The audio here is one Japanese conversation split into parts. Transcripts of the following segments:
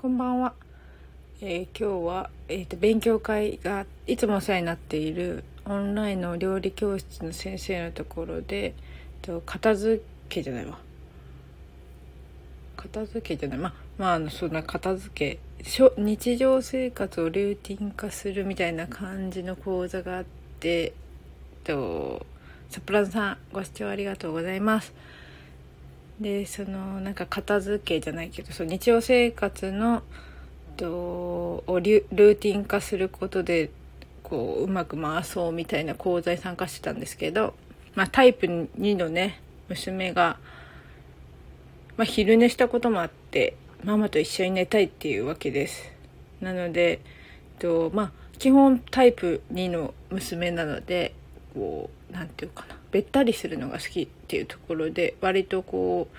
こんばんは。えー今日は、えーと勉強会がいつもお世話になっているオンラインの料理教室の先生のところで、えーと片付けじゃないわ。片付けじゃない。まあ、まあ、そんな片付け、日常生活をルーティン化するみたいな感じの講座があって、えーと、ソプラノさん、ご視聴ありがとうございます。でそのなんか片付けじゃないけどその日常生活のとをルーティン化することでこううまく回そうみたいな講座に参加してたんですけど、まあ、タイプ2のね娘が、まあ、昼寝したこともあってママと一緒に寝たいっていうわけです。なのでとまあ基本タイプ2の娘なのでこうなんていうかなべったりするのが好きっていうところで割とこう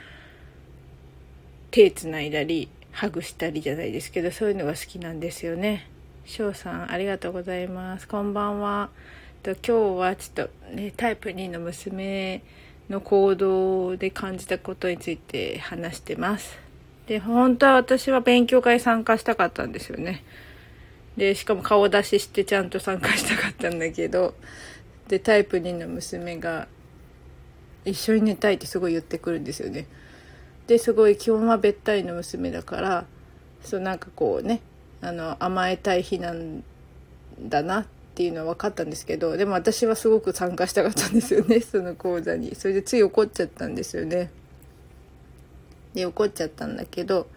手つないだりハグしたりじゃないですけどそういうのが好きなんですよね。翔さんありがとうございます。こんばんは。と今日はちょっとねタイプ2の娘の行動で感じたことについて話してます。で本当は私は勉強会参加したかったんですよね。でしかも顔出ししてちゃんと参加したかったんだけどでタイプ2の娘が一緒に寝たいってすごい言ってくるんですよね。ですごい基本はべったりの娘だからそうなんかこうねあの甘えたい日なんだなっていうのは分かったんですけどでも私はすごく参加したかったんですよね その講座にそれでつい怒っちゃったんですよねで怒っちゃったんだけど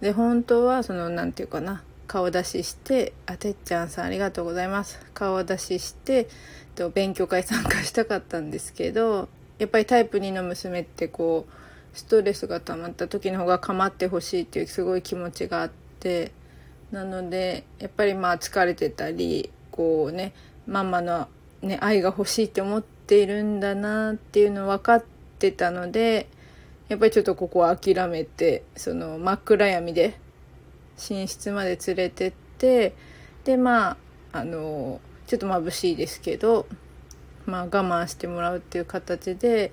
で本当はそのなんていうかな顔出しして「あてっちゃんさんありがとうございます」顔出ししてと勉強会参加したかったんですけどやっぱりタイプ2の娘ってこうストレスが溜まった時の方が構ってほしいっていうすごい気持ちがあってなのでやっぱりまあ疲れてたりこうねママの、ね、愛が欲しいって思っているんだなっていうの分かってたのでやっぱりちょっとここは諦めてその真っ暗闇で寝室まで連れてってでまああのちょっと眩しいですけどまあ我慢してもらうっていう形で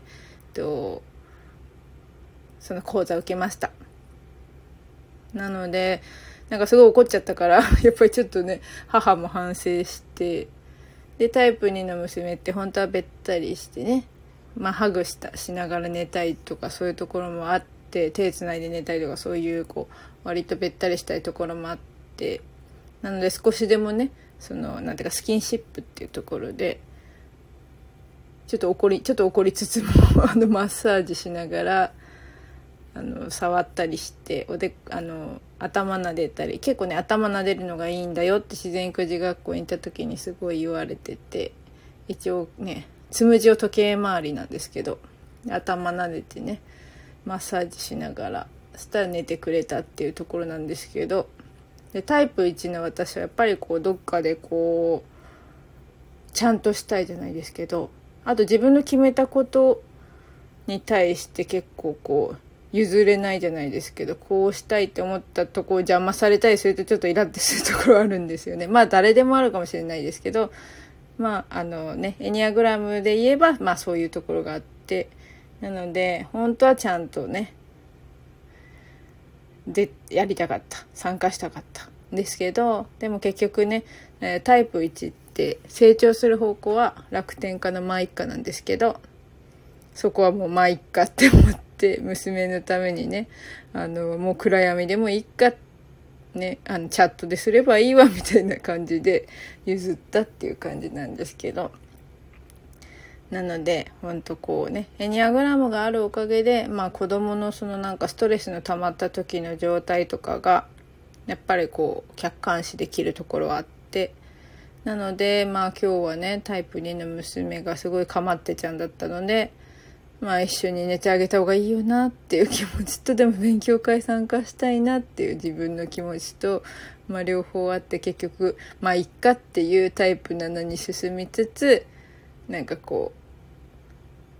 とその講座受けました。なのでなんかすごい怒っちゃったから やっぱりちょっとね母も反省してでタイプ2の娘って本当はべったりしてねまあハグしたしながら寝たいとかそういうところもあって手つないで寝たりとかそういうこう割とべったりしたいところもあってなので少しでもねそのなんていうかスキンシップっていうところでちょっと怒りちょっと怒りつつも あのマッサージしながらあの触ったりしておであの頭撫でたり結構ね頭撫でるのがいいんだよって自然育児学校に行った時にすごい言われてて一応ねつむじを時計回りなんですけど頭撫でてねマッサージしながらそしたら寝てくれたっていうところなんですけどでタイプ1の私はやっぱりこうどっかでこうちゃんとしたいじゃないですけどあと自分の決めたことに対して結構こう譲れないじゃないですけどこうしたいって思ったとこを邪魔されたりするとちょっとイラッとするところあるんですよね。まあ誰でもあるかもしれないですけどまああのねエニアグラムで言えばまあそういうところがあってなので本当はちゃんとねでやりたかった。参加したかった。んですけどでも結局ねタイプ1って成長する方向は楽天家のまあ一家なんですけどそこはもうまあ一家って思って娘のためにねあのもう暗闇でもいいかねあのチャットですればいいわみたいな感じで譲ったっていう感じなんですけど。なのでほんとこうねエニアグラムがあるおかげでまあ子供のそのなんかストレスの溜まった時の状態とかがやっぱりこう客観視できるところはあってなのでまあ今日はねタイプ2の娘がすごい構ってちゃんだったのでまあ一緒に寝てあげた方がいいよなっていう気持ちとでも勉強会参加したいなっていう自分の気持ちと、まあ、両方あって結局まあいっかっていうタイプ7に進みつつなんかこう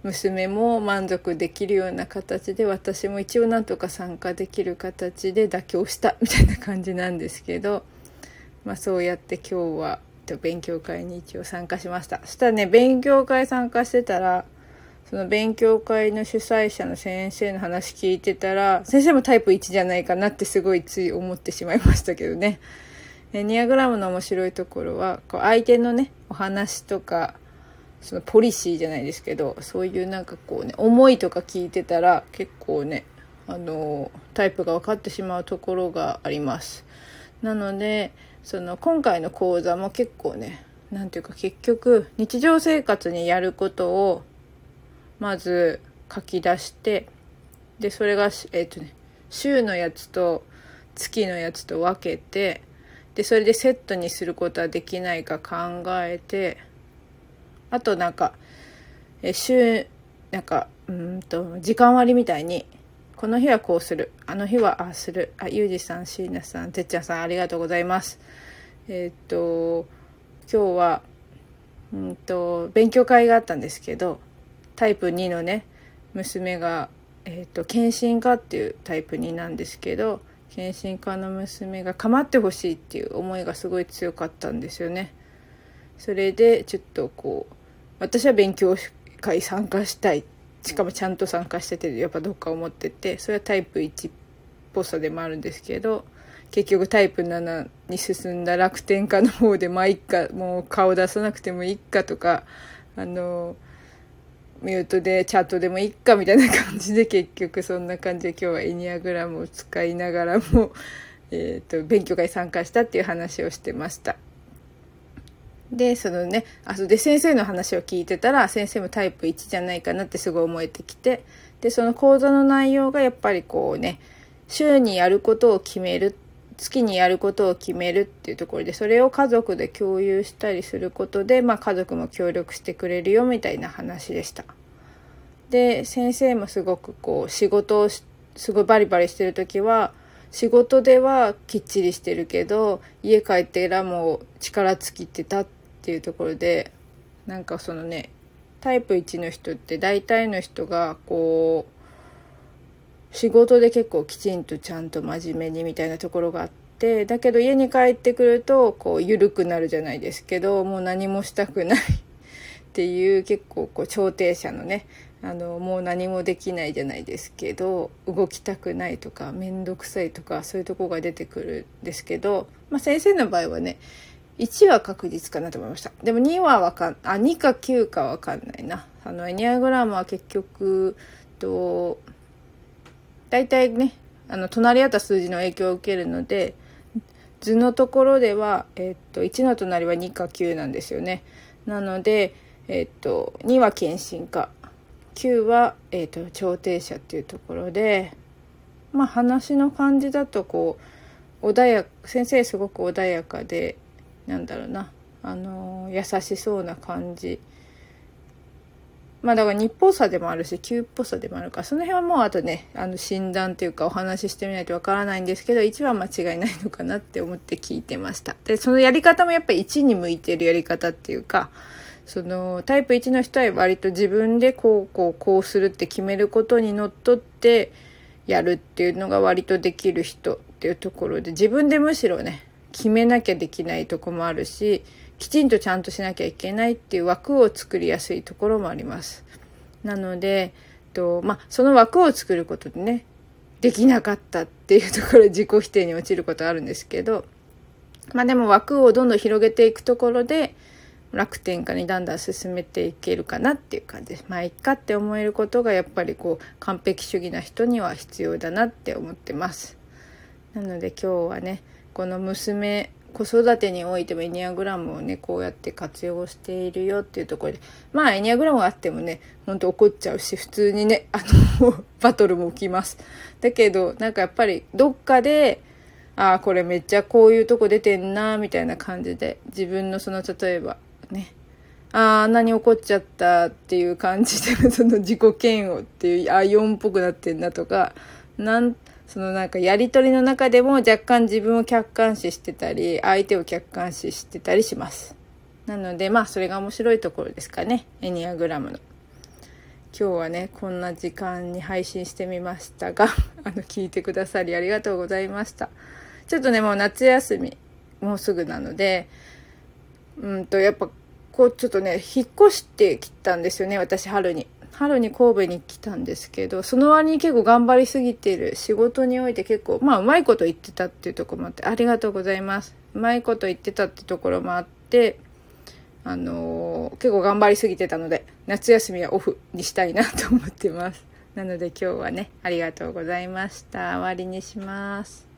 娘も満足できるような形で私も一応なんとか参加できる形で妥協したみたいな感じなんですけど、まあ、そうやって今日は勉強会に一応参加しましたそしたらね勉強会参加してたらその勉強会の主催者の先生の話聞いてたら、先生もタイプ1じゃないかなってすごいつい思ってしまいましたけどね。エニアグラムの面白いところは、こう相手のね、お話とか、そのポリシーじゃないですけど、そういうなんかこうね、思いとか聞いてたら結構ね、あの、タイプが分かってしまうところがあります。なので、その今回の講座も結構ね、なんていうか結局日常生活にやることをまず書き出してでそれがえっ、とね週のやつと月のやつと分けてでそれでセットにすることはできないか考えてあとなんかえ週なんかうんと時間割みたいにこの日はこうする。あの日はああする。あゆうじさん椎名さんてっちゃんさんありがとうございます。えっ、と今日はうんと勉強会があったんですけどタイプ2のね娘が、えーと、検診科っていうタイプ2なんですけど検診科の娘が構ってほしいっていう思いがすごい強かったんですよね。それでちょっとこう私は勉強会参加したいしかもちゃんと参加しててやっぱどっか思っててそれはタイプ1っぽさでもあるんですけど結局タイプ7に進んだ楽天家の方でまあいっかもう顔出さなくてもいいかとかあのミュートでチャットでもいっかみたいな感じで結局そんな感じで今日はエニアグラムを使いながらも、えーと、勉強会参加したっていう話をしてました。でそのねあそで先生の話を聞いてたら先生もタイプ1じゃないかなってすごい思えてきてでその講座の内容がやっぱりこうね週にやることを決める月にやることを決めるっていうところでそれを家族で共有したりすることで、まあ、家族も協力してくれるよみたいな話でした。で先生もすごくこう仕事をすごいバリバリしてる時は仕事ではきっちりしてるけど家帰ってらもう力尽きてたってていうところでなんかそのねタイプ1の人って大体の人がこう仕事で結構きちんとちゃんと真面目にみたいなところがあってだけど家に帰ってくるとこう緩くなるじゃないですけどもう何もしたくないっていう結構こう調停者のねあのもう何もできないじゃないですけど動きたくないとか面倒くさいとかそういうとこが出てくるんですけど、まあ、先生の場合はね1は確実かなと思いました。でも2はわかんあ2か9かわかんないな。あのエニアグラムは結局と大体ねあの隣り合った数字の影響を受けるので図のところでは、えっと1の隣は2か9なんですよね。なので、えっと2は検診か。9は、えーと、調停者っていうところでまあ話の感じだとこう穏や先生すごく穏やかでなんだろうな。あの優しそうな感じ。まあだから日本さでもあるし旧っぽさでもあるからその辺はもうあとねあの診断っていうかお話ししてみないとわからないんですけど1は間違いないのかなって思って聞いてました。でそのやり方もやっぱり1に向いてるやり方っていうかそのタイプ1の人は割と自分でこうこうこうするって決めることにのっとってやるっていうのが割とできる人っていうところで自分でむしろね決めなきゃできないとこもあるしきちんとちゃんとしなきゃいけないっていう枠を作りやすいところもあります。なのでと、まあ、その枠を作ることでねできなかったっていうところ自己否定に陥ることあるんですけどまあでも枠をどんどん広げていくところで楽天家にだんだん進めていけるかなっていう感じです。まあいっかって思えることがやっぱりこう完璧主義な人には必要だなって思ってます。なので今日はねこの娘子育てにおいてもエニアグラムをねこうやって活用しているよっていうところでまあエニアグラムがあってもねほんと怒っちゃうし普通にねあの バトルも起きます。だけどなんかやっぱりどっかでああこれめっちゃこういうとこ出てんなみたいな感じで自分のその例えばねああ何怒っちゃったっていう感じでその自己嫌悪っていうああ4っぽくなってんなとかなんそのなんかやり取りの中でも若干自分を客観視してたり相手を客観視してたりします。なのでまあそれが面白いところですかね。エニアグラムの。今日はねこんな時間に配信してみましたが あの聞いてくださりありがとうございました。ちょっとねもう夏休みもうすぐなのでうんとやっぱこうちょっとね引っ越してきたんですよね私春に。春に神戸に来たんですけどその割に結構頑張りすぎてる仕事において結構まあうまいこと言ってたっていうとこもあってありがとうございます。うまいこと言ってたってところもあってあのー、結構頑張りすぎてたので夏休みはオフにしたいなと思ってます。なので今日はねありがとうございました。終わりにします。